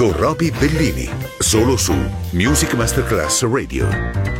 con Roby Bellini, solo su Music Masterclass Radio.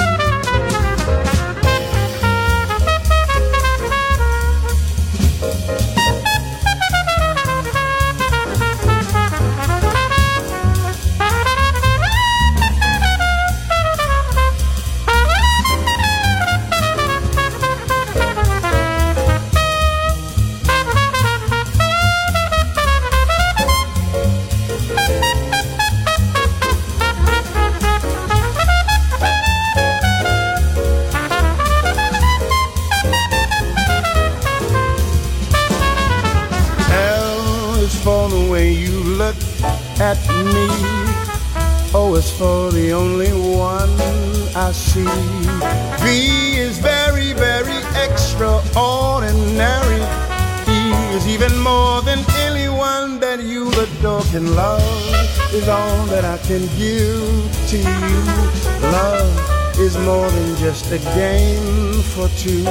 Two.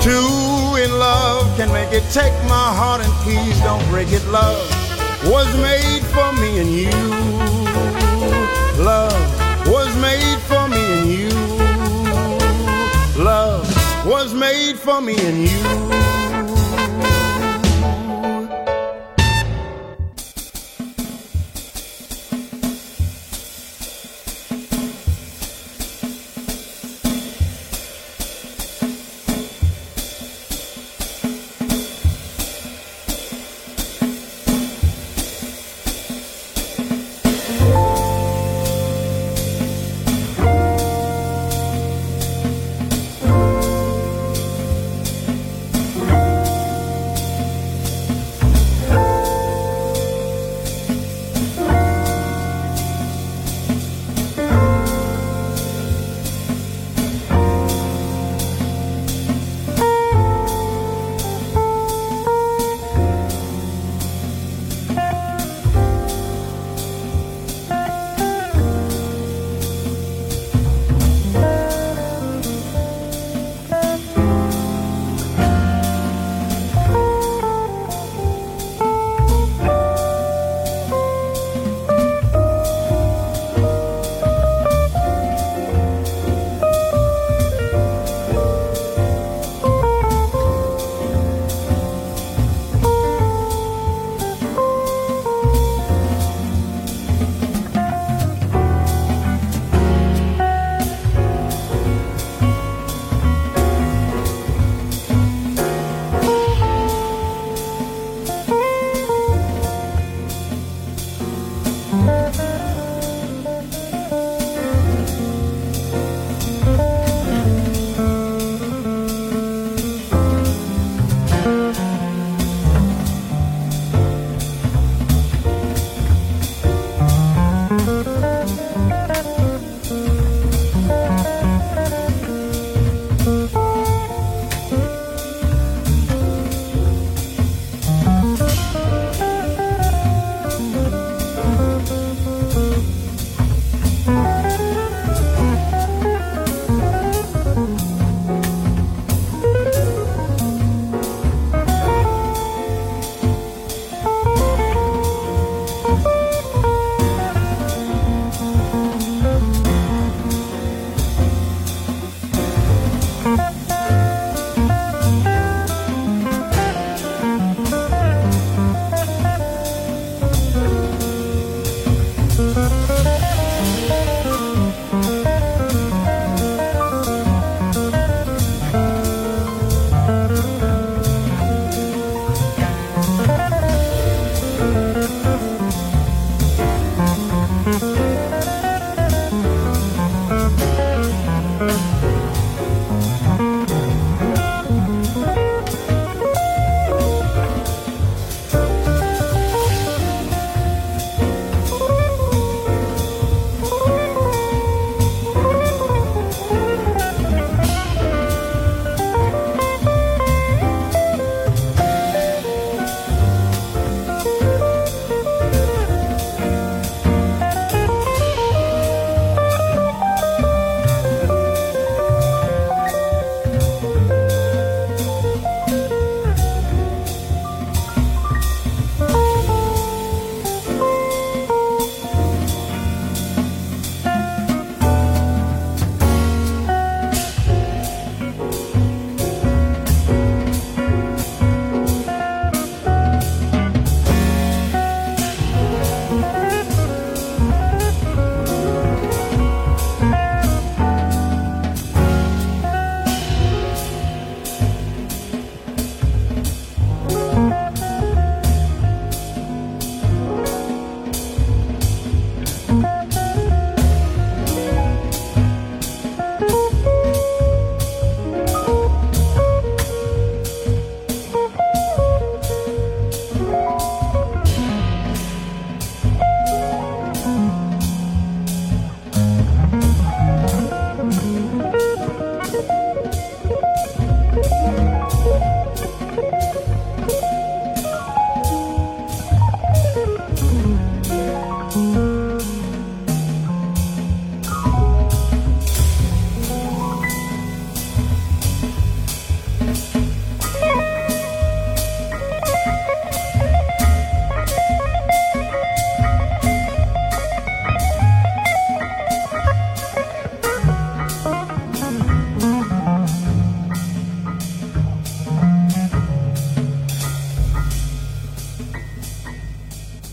Two in love can make it. Take my heart and please don't break it. Love was made for me and you. Love was made for me and you. Love was made for me and you.